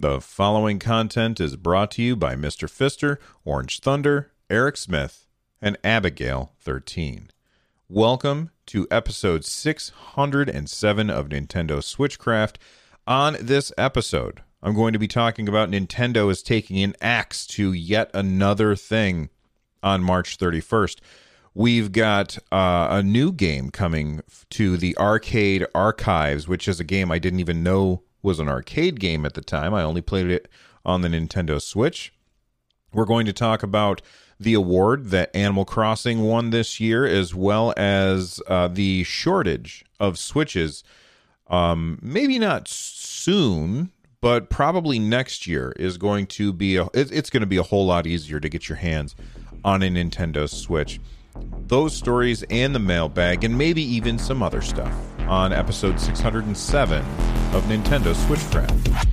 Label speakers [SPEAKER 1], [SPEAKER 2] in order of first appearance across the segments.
[SPEAKER 1] The following content is brought to you by Mr. Fister, Orange Thunder, Eric Smith, and Abigail 13. Welcome to episode 607 of Nintendo Switchcraft. On this episode, I'm going to be talking about Nintendo is taking an axe to yet another thing on March 31st. We've got uh, a new game coming to the Arcade Archives, which is a game I didn't even know was an arcade game at the time. I only played it on the Nintendo Switch. We're going to talk about the award that Animal Crossing won this year, as well as uh, the shortage of Switches. Um, maybe not soon, but probably next year is going to be a, it's going to be a whole lot easier to get your hands on a Nintendo Switch. Those stories and the mailbag, and maybe even some other stuff on episode 607 of Nintendo Switchcraft.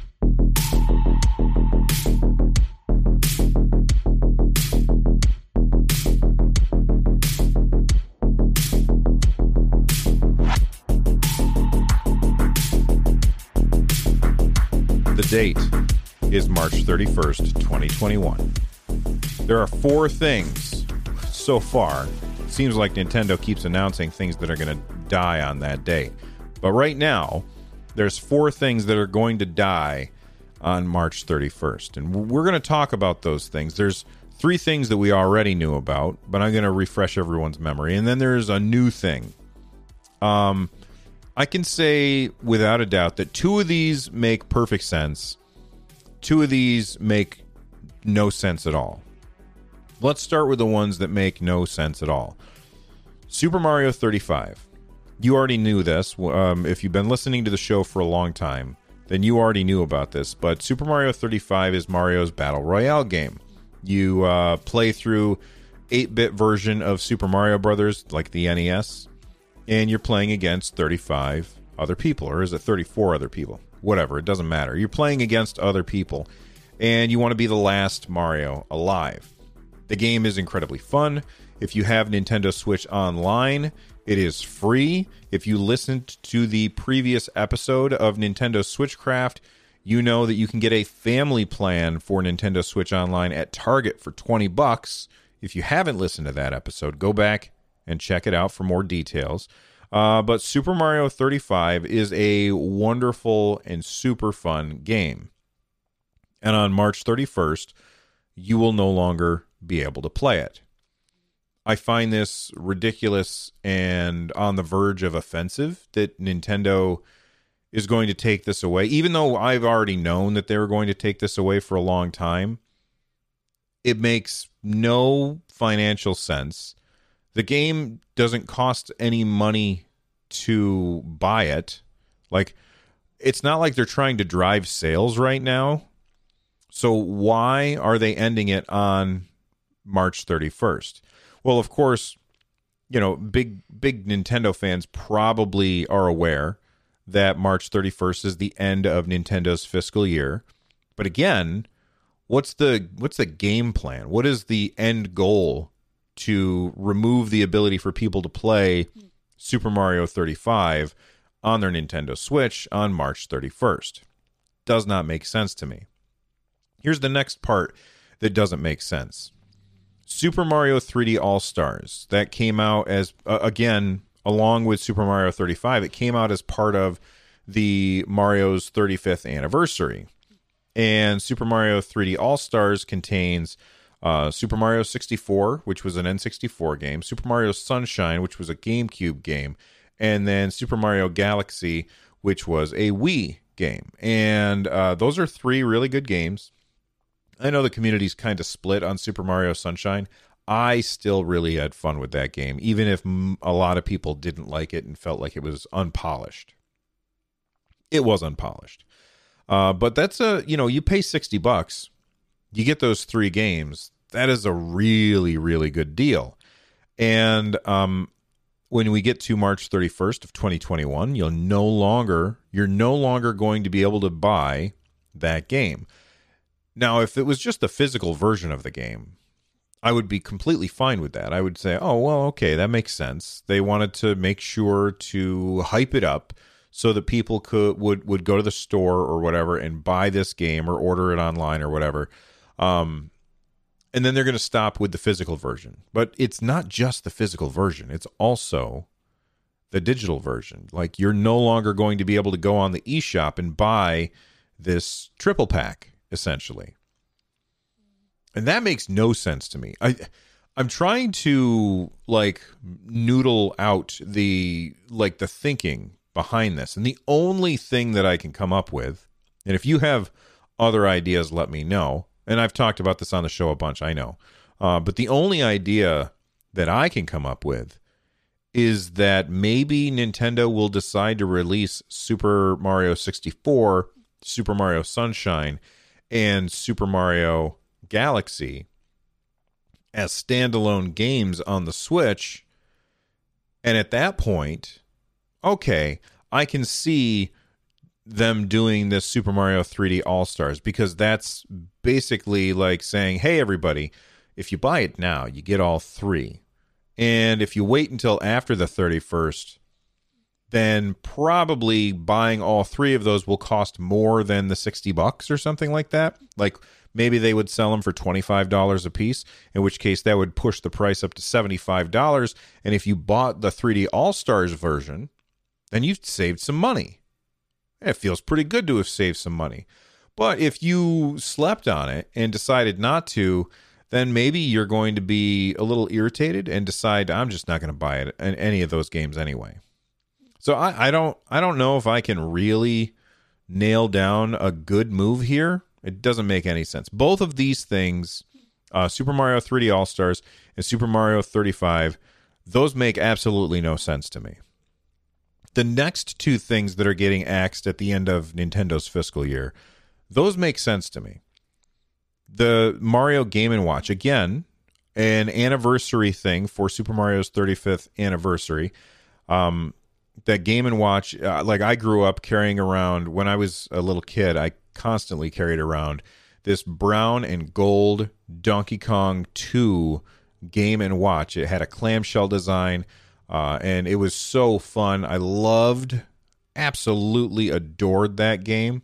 [SPEAKER 1] The date is March 31st, 2021. There are four things so far. Seems like Nintendo keeps announcing things that are going to die on that day. But right now, there's four things that are going to die on March 31st. And we're going to talk about those things. There's three things that we already knew about, but I'm going to refresh everyone's memory. And then there's a new thing. Um I can say without a doubt that two of these make perfect sense. Two of these make no sense at all. Let's start with the ones that make no sense at all. Super Mario 35. You already knew this. Um, if you've been listening to the show for a long time, then you already knew about this. But Super Mario 35 is Mario's Battle Royale game. You uh, play through 8 bit version of Super Mario Brothers, like the NES, and you're playing against 35 other people, or is it 34 other people? Whatever, it doesn't matter. You're playing against other people, and you want to be the last Mario alive. The game is incredibly fun. If you have Nintendo Switch Online, it is free. If you listened to the previous episode of Nintendo Switchcraft, you know that you can get a family plan for Nintendo Switch Online at Target for 20 bucks. If you haven't listened to that episode, go back and check it out for more details. Uh, but Super Mario 35 is a wonderful and super fun game. And on March 31st, you will no longer be able to play it. I find this ridiculous and on the verge of offensive that Nintendo is going to take this away, even though I've already known that they were going to take this away for a long time. It makes no financial sense the game doesn't cost any money to buy it. Like it's not like they're trying to drive sales right now. So why are they ending it on March 31st? Well, of course, you know, big big Nintendo fans probably are aware that March 31st is the end of Nintendo's fiscal year. But again, what's the what's the game plan? What is the end goal to remove the ability for people to play Super Mario 35 on their Nintendo Switch on March 31st. Does not make sense to me. Here's the next part that doesn't make sense. Super Mario 3D All Stars that came out as uh, again along with Super Mario 35 it came out as part of the Mario's 35th anniversary. And Super Mario 3D All Stars contains uh, Super Mario 64, which was an N64 game, Super Mario Sunshine, which was a GameCube game, and then Super Mario Galaxy, which was a Wii game. And uh, those are three really good games. I know the community's kind of split on Super Mario Sunshine. I still really had fun with that game, even if a lot of people didn't like it and felt like it was unpolished. It was unpolished. Uh, but that's a you know you pay sixty bucks, you get those three games. That is a really really good deal. And um, when we get to March 31st of 2021, you'll no longer you're no longer going to be able to buy that game. Now, if it was just the physical version of the game, I would be completely fine with that. I would say, "Oh, well, okay, that makes sense." They wanted to make sure to hype it up so that people could would would go to the store or whatever and buy this game or order it online or whatever. Um, and then they're going to stop with the physical version. But it's not just the physical version; it's also the digital version. Like you're no longer going to be able to go on the eShop and buy this triple pack essentially. And that makes no sense to me. I I'm trying to like noodle out the like the thinking behind this. And the only thing that I can come up with, and if you have other ideas, let me know and I've talked about this on the show a bunch, I know. Uh, but the only idea that I can come up with is that maybe Nintendo will decide to release Super Mario 64, Super Mario Sunshine, and Super Mario Galaxy as standalone games on the Switch. And at that point, okay, I can see them doing this Super Mario 3D All Stars because that's basically like saying, hey, everybody, if you buy it now, you get all three. And if you wait until after the 31st, then probably buying all three of those will cost more than the 60 bucks or something like that. Like maybe they would sell them for $25 a piece, in which case that would push the price up to $75. And if you bought the 3D All Stars version, then you've saved some money. It feels pretty good to have saved some money. But if you slept on it and decided not to, then maybe you're going to be a little irritated and decide I'm just not going to buy it any of those games anyway. So I, I don't I don't know if I can really nail down a good move here. It doesn't make any sense. Both of these things, uh, Super Mario 3D All Stars and Super Mario 35, those make absolutely no sense to me. The next two things that are getting axed at the end of Nintendo's fiscal year, those make sense to me. The Mario Game and Watch again, an anniversary thing for Super Mario's 35th anniversary. Um, that Game and Watch, uh, like I grew up carrying around when I was a little kid. I constantly carried around this brown and gold Donkey Kong 2 Game and Watch. It had a clamshell design uh, and it was so fun. I loved, absolutely adored that game.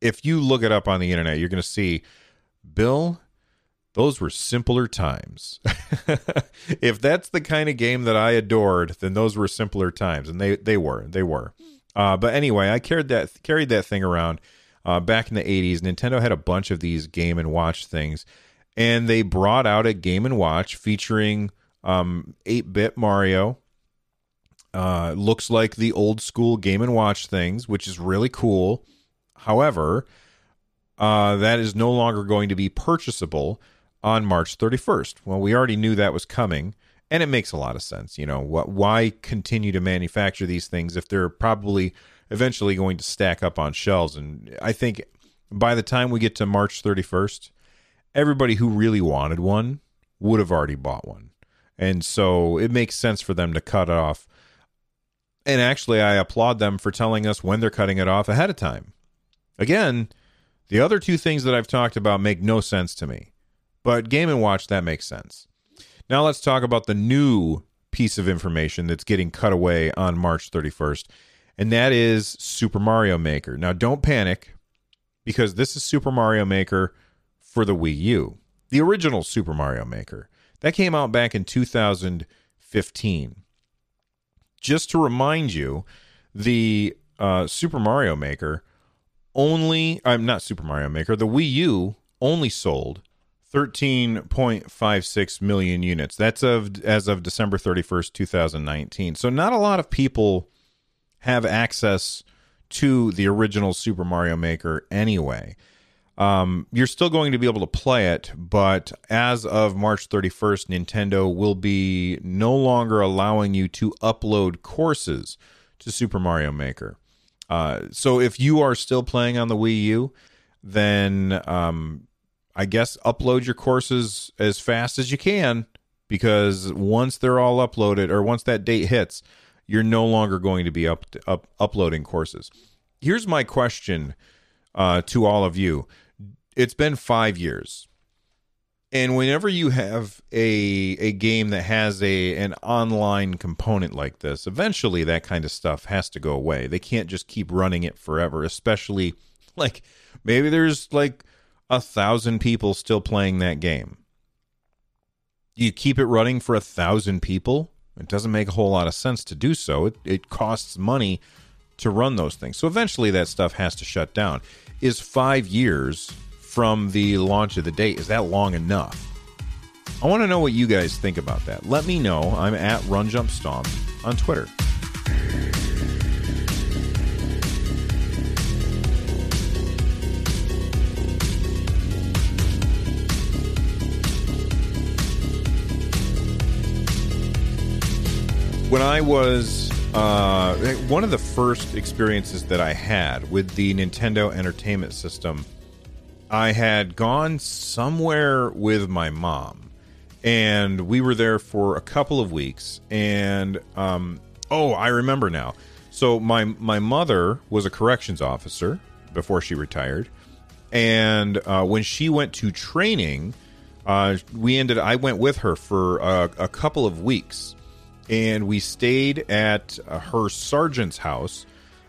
[SPEAKER 1] If you look it up on the internet, you're going to see, Bill, those were simpler times. if that's the kind of game that I adored, then those were simpler times, and they they were they were. Uh, but anyway, I carried that carried that thing around uh, back in the '80s. Nintendo had a bunch of these Game and Watch things, and they brought out a Game and Watch featuring um, 8-bit Mario. Uh, looks like the old school Game and Watch things, which is really cool. However, uh, that is no longer going to be purchasable on March 31st. Well, we already knew that was coming, and it makes a lot of sense. You know, what? Why continue to manufacture these things if they're probably eventually going to stack up on shelves? And I think by the time we get to March 31st, everybody who really wanted one would have already bought one. And so it makes sense for them to cut it off. And actually, I applaud them for telling us when they're cutting it off ahead of time. Again, the other two things that I've talked about make no sense to me. But Game and Watch, that makes sense. Now let's talk about the new piece of information that's getting cut away on March 31st, and that is Super Mario Maker. Now don't panic because this is Super Mario Maker for the Wii U, the original Super Mario Maker. That came out back in 2015. Just to remind you, the uh, Super Mario Maker only, I'm not Super Mario Maker, the Wii U only sold 13.56 million units. That's of as of December 31st, 2019. So not a lot of people have access to the original Super Mario Maker anyway. Um, you're still going to be able to play it, but as of March 31st, Nintendo will be no longer allowing you to upload courses to Super Mario Maker. Uh, so if you are still playing on the Wii U, then um, I guess upload your courses as fast as you can because once they're all uploaded or once that date hits, you're no longer going to be up, up uploading courses. Here's my question uh, to all of you. It's been five years and whenever you have a a game that has a an online component like this, eventually that kind of stuff has to go away. They can't just keep running it forever, especially like maybe there's like a thousand people still playing that game. You keep it running for a thousand people. It doesn't make a whole lot of sense to do so. It, it costs money to run those things. So eventually that stuff has to shut down. Is five years from the launch of the date. Is that long enough? I want to know what you guys think about that. Let me know. I'm at Run Jump Stomp on Twitter. When I was uh, one of the first experiences that I had with the Nintendo Entertainment System I had gone somewhere with my mom, and we were there for a couple of weeks. And um, oh, I remember now. So my my mother was a corrections officer before she retired, and uh, when she went to training, uh, we ended. I went with her for a, a couple of weeks, and we stayed at uh, her sergeant's house.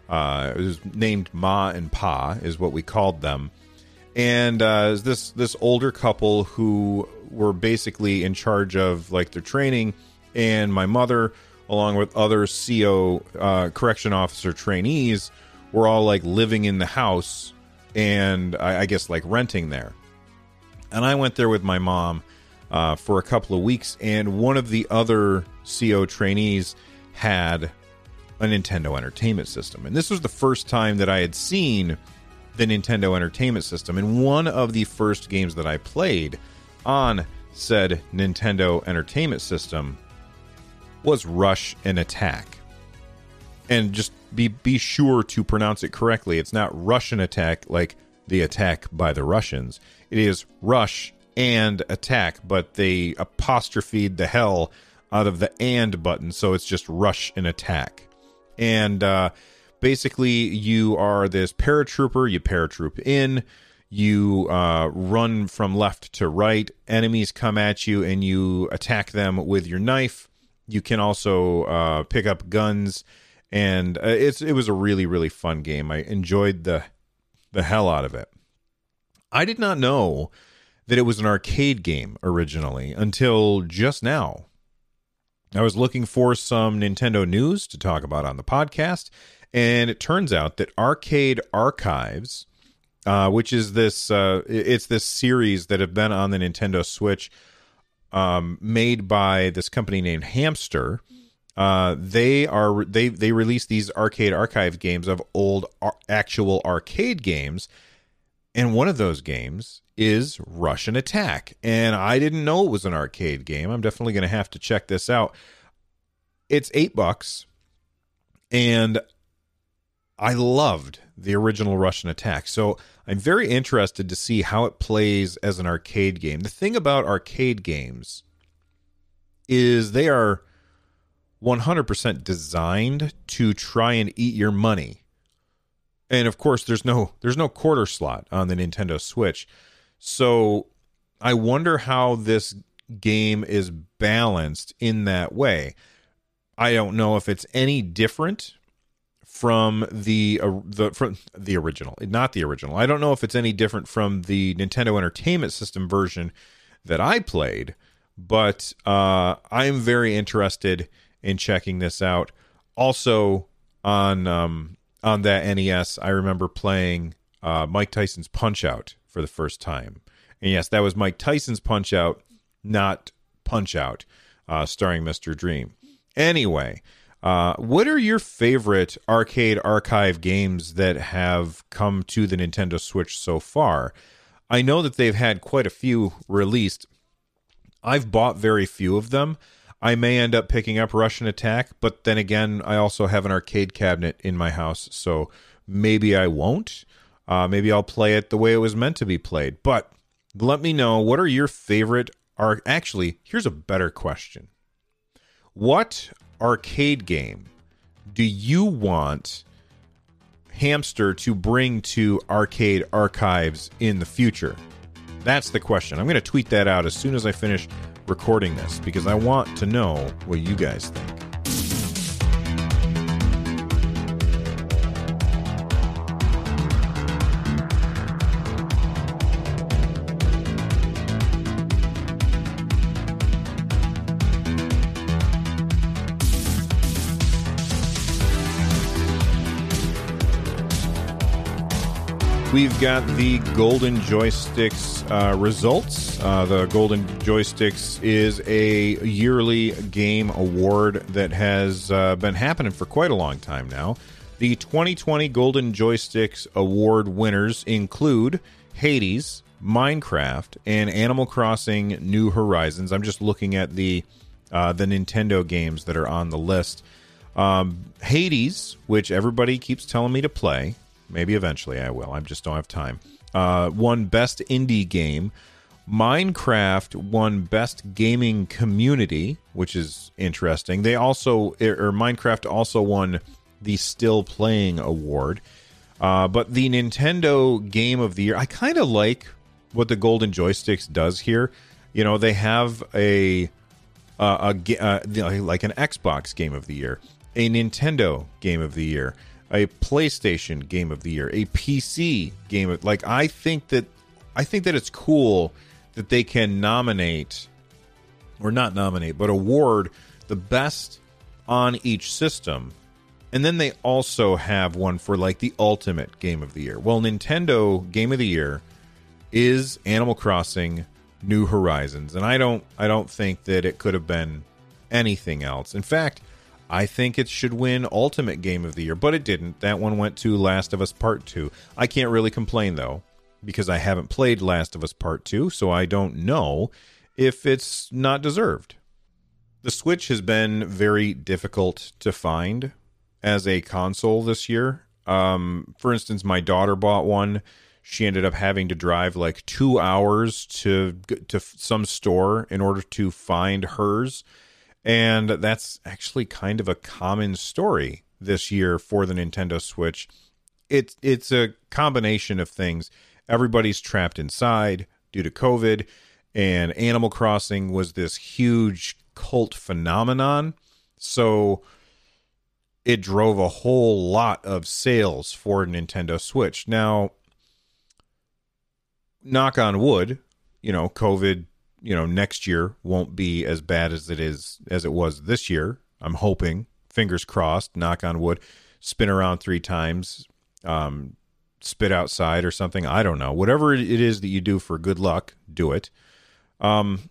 [SPEAKER 1] Uh, it was named Ma and Pa, is what we called them and uh, this this older couple who were basically in charge of like their training, and my mother, along with other CO uh, correction officer trainees, were all like living in the house, and I, I guess like renting there. And I went there with my mom uh, for a couple of weeks, and one of the other CO trainees had a Nintendo Entertainment System, and this was the first time that I had seen the Nintendo Entertainment System. And one of the first games that I played on said Nintendo Entertainment System was Rush and Attack. And just be be sure to pronounce it correctly. It's not Russian attack like the attack by the Russians. It is Rush and Attack, but they apostrophed the hell out of the and button, so it's just Rush and Attack. And uh basically you are this paratrooper you paratroop in you uh, run from left to right enemies come at you and you attack them with your knife. You can also uh, pick up guns and uh, it's it was a really really fun game. I enjoyed the the hell out of it. I did not know that it was an arcade game originally until just now I was looking for some Nintendo news to talk about on the podcast, and it turns out that Arcade Archives, uh, which is this, uh, it's this series that have been on the Nintendo Switch, um, made by this company named Hamster. Uh, they are they they release these arcade archive games of old ar- actual arcade games, and one of those games is Rush'n Attack. And I didn't know it was an arcade game. I'm definitely going to have to check this out. It's eight bucks, and I loved the original Rush'n Attack. So I'm very interested to see how it plays as an arcade game. The thing about arcade games is they are 100% designed to try and eat your money. And of course there's no there's no quarter slot on the Nintendo Switch. So I wonder how this game is balanced in that way. I don't know if it's any different from the uh, the from the original, not the original. I don't know if it's any different from the Nintendo Entertainment System version that I played, but uh, I'm very interested in checking this out. Also on um, on that NES, I remember playing uh, Mike Tyson's Punch Out for the first time, and yes, that was Mike Tyson's Punch Out, not Punch Out, uh, starring Mr. Dream. Anyway, uh, what are your favorite arcade archive games that have come to the Nintendo Switch so far? I know that they've had quite a few released. I've bought very few of them. I may end up picking up Rush'n Attack, but then again, I also have an arcade cabinet in my house, so maybe I won't. Uh, maybe I'll play it the way it was meant to be played. But let me know what are your favorite are actually here's a better question. What arcade game do you want Hamster to bring to arcade archives in the future? That's the question. I'm going to tweet that out as soon as I finish recording this because I want to know what you guys think. We've got the Golden Joysticks uh, results. Uh, the Golden Joysticks is a yearly game award that has uh, been happening for quite a long time now. The 2020 Golden Joysticks Award winners include Hades, Minecraft, and Animal Crossing: New Horizons. I'm just looking at the uh, the Nintendo games that are on the list. Um, Hades, which everybody keeps telling me to play, Maybe eventually I will. I just don't have time. Uh, won Best Indie Game. Minecraft won Best Gaming Community, which is interesting. They also, er, or Minecraft also won the Still Playing Award. Uh, but the Nintendo Game of the Year, I kind of like what the Golden Joysticks does here. You know, they have a, uh, a uh, like an Xbox Game of the Year, a Nintendo Game of the Year, a PlayStation Game of the Year, a PC Game of like I think that I think that it's cool that they can nominate or not nominate, but award the best on each system. And then they also have one for like the ultimate game of the year. Well, Nintendo Game of the Year is Animal Crossing New Horizons, and I don't I don't think that it could have been anything else. In fact, I think it should win Ultimate Game of the Year, but it didn't. That one went to Last of Us Part 2. I can't really complain, though, because I haven't played Last of Us Part 2, so I don't know if it's not deserved. The Switch has been very difficult to find as a console this year. Um, for instance, my daughter bought one. She ended up having to drive like two hours to to some store in order to find hers and that's actually kind of a common story this year for the Nintendo Switch. It's it's a combination of things. Everybody's trapped inside due to COVID, and Animal Crossing was this huge cult phenomenon. So it drove a whole lot of sales for Nintendo Switch. Now, knock on wood, you know, COVID you know next year won't be as bad as it is as it was this year. I'm hoping, fingers crossed, knock on wood, spin around three times, um, spit outside or something. I don't know. Whatever it is that you do for good luck, do it. Um,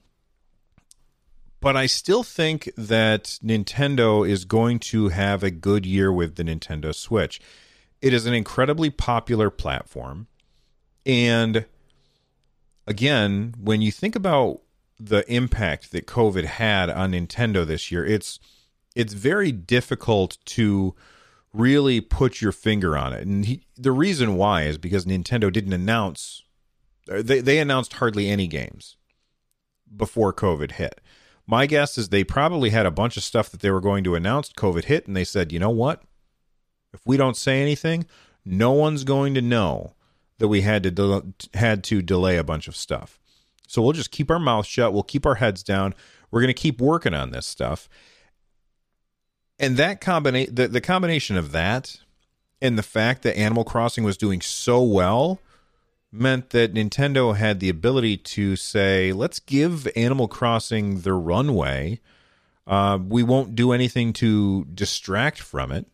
[SPEAKER 1] but I still think that Nintendo is going to have a good year with the Nintendo Switch. It is an incredibly popular platform. And again, when you think about the impact that COVID had on Nintendo this year, it's it's very difficult to really put your finger on it. And he, the reason why is because Nintendo didn't announce they they announced hardly any games before COVID hit. My guess is they probably had a bunch of stuff that they were going to announce. COVID hit, and they said, you know what? If we don't say anything, no one's going to know that we had to de- had to delay a bunch of stuff. So we'll just keep our mouth shut. We'll keep our heads down. We're going to keep working on this stuff. And that combination, the, the combination of that and the fact that Animal Crossing was doing so well meant that Nintendo had the ability to say, let's give Animal Crossing the runway. Uh, we won't do anything to distract from it.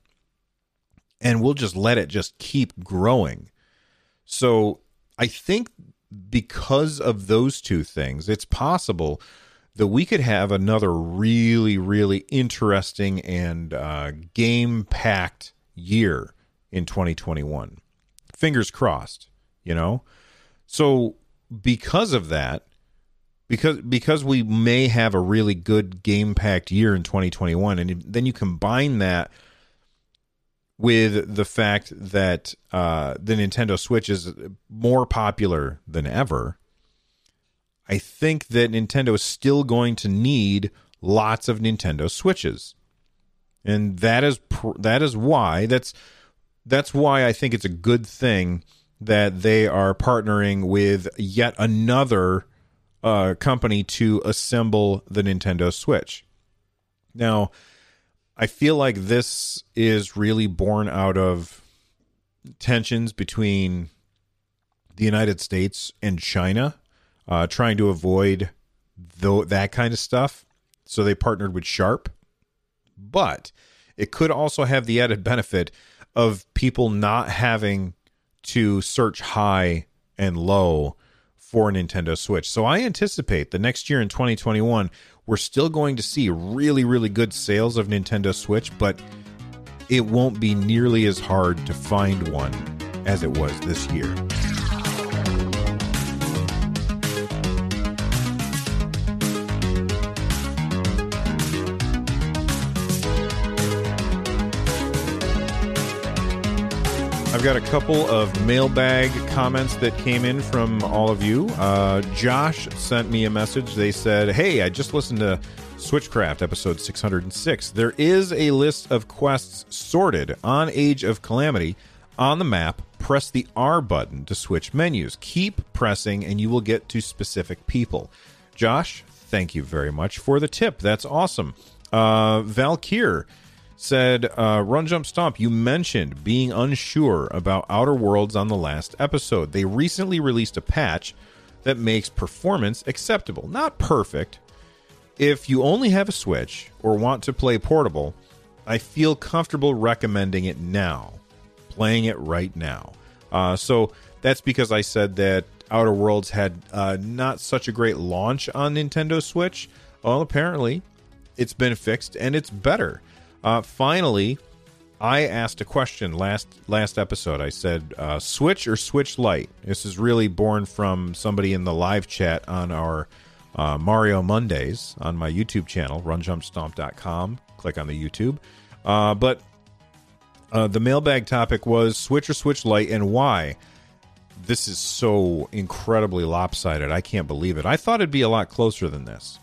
[SPEAKER 1] And we'll just let it just keep growing. So I think because of those two things, it's possible that we could have another really, really interesting and uh, game packed year in 2021. Fingers crossed, you know? So, because of that, because because we may have a really good game packed year in 2021 and then you combine that with the fact that uh, the Nintendo Switch is more popular than ever, I think that Nintendo is still going to need lots of Nintendo Switches, and that is pr- that is why that's that's why I think it's a good thing that they are partnering with yet another uh, company to assemble the Nintendo Switch. Now, I feel like this is really born out of tensions between the United States and China, uh, trying to avoid th- that kind of stuff. So they partnered with Sharp. But it could also have the added benefit of people not having to search high and low for Nintendo Switch. So I anticipate the next year in 2021, we're still going to see really, really good sales of Nintendo Switch, but it won't be nearly as hard to find one as it was this year. I've got a couple of mailbag comments that came in from all of you. Uh, Josh sent me a message. They said, Hey, I just listened to Switchcraft episode 606. There is a list of quests sorted on Age of Calamity on the map. Press the R button to switch menus. Keep pressing, and you will get to specific people. Josh, thank you very much for the tip. That's awesome. Uh, Valkyr said, uh, Run Jump Stomp, you mentioned being unsure about Outer Worlds on the last episode. They recently released a patch that makes performance acceptable. Not perfect. If you only have a Switch or want to play portable, I feel comfortable recommending it now, playing it right now. Uh, so that's because I said that Outer Worlds had uh, not such a great launch on Nintendo Switch. Well, apparently, it's been fixed and it's better. Uh, finally, I asked a question last last episode. I said, uh, "Switch or Switch Lite?" This is really born from somebody in the live chat on our uh, Mario Mondays on my YouTube channel, RunJumpStomp.com. Click on the YouTube. Uh, but uh, the mailbag topic was Switch or Switch Lite and why. This is so incredibly lopsided. I can't believe it. I thought it'd be a lot closer than this.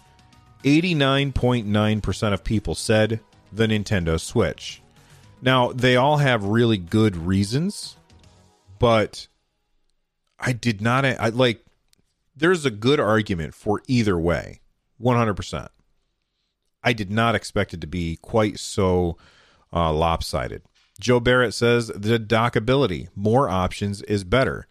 [SPEAKER 1] 89.9% of people said the Nintendo Switch. Now, they all have really good reasons, but I did not I like there's a good argument for either way. 100%. I did not expect it to be quite so uh, lopsided. Joe Barrett says the dockability, more options is better.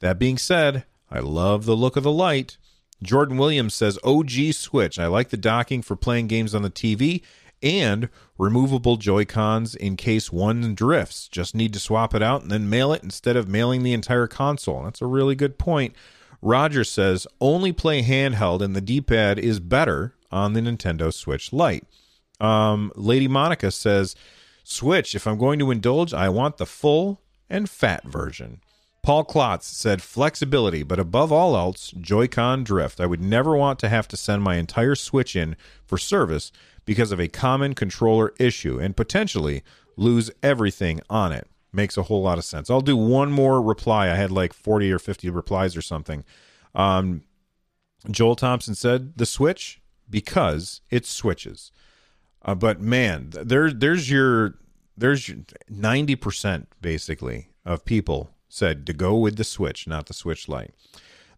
[SPEAKER 1] That being said, I love the look of the Lite. Jordan Williams says OG Switch. I like the docking for playing games on the TV and removable Joy Cons in case one drifts. Just need to swap it out and then mail it instead of mailing the entire console. That's a really good point. Roger says only play handheld and the D pad is better on the Nintendo Switch Lite. Um, Lady Monica says Switch, if I'm going to indulge, I want the full and fat version. Paul Klotz said flexibility, but above all else, Joy-Con drift. I would never want to have to send my entire Switch in for service because of a common controller issue and potentially lose everything on it. Makes a whole lot of sense. I'll do one more reply. I had like 40 or 50 replies or something. Um, Joel Thompson said the Switch because it switches. Uh, but man, there there's your there's ninety percent basically of people said to go with the Switch, not the Switch Lite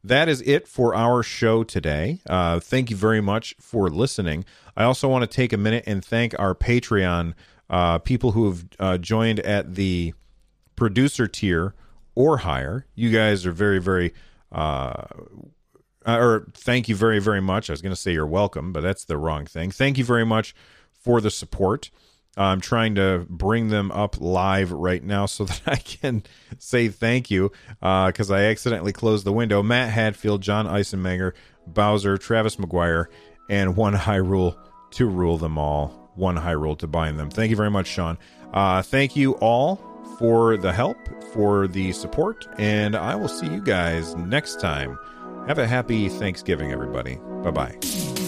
[SPEAKER 1] that is it for our show today. Uh, thank you very much for listening. I also want to take a minute and thank our Patreon uh, people who have uh, joined at the producer tier or higher. You guys are very, very, uh, or thank you very, very much. I was going to say you're welcome, but that's the wrong thing. Thank you very much for the support. I'm trying to bring them up live right now so that I can say thank you because uh, I accidentally closed the window. Matt Hadfield, John Eisenmenger, Bowser, Travis McGuire, and one high rule to rule them all. One high rule to bind them. Thank you very much, Sean. Uh, thank you all for the help, for the support, and I will see you guys next time Have a happy Thanksgiving, everybody. Bye bye.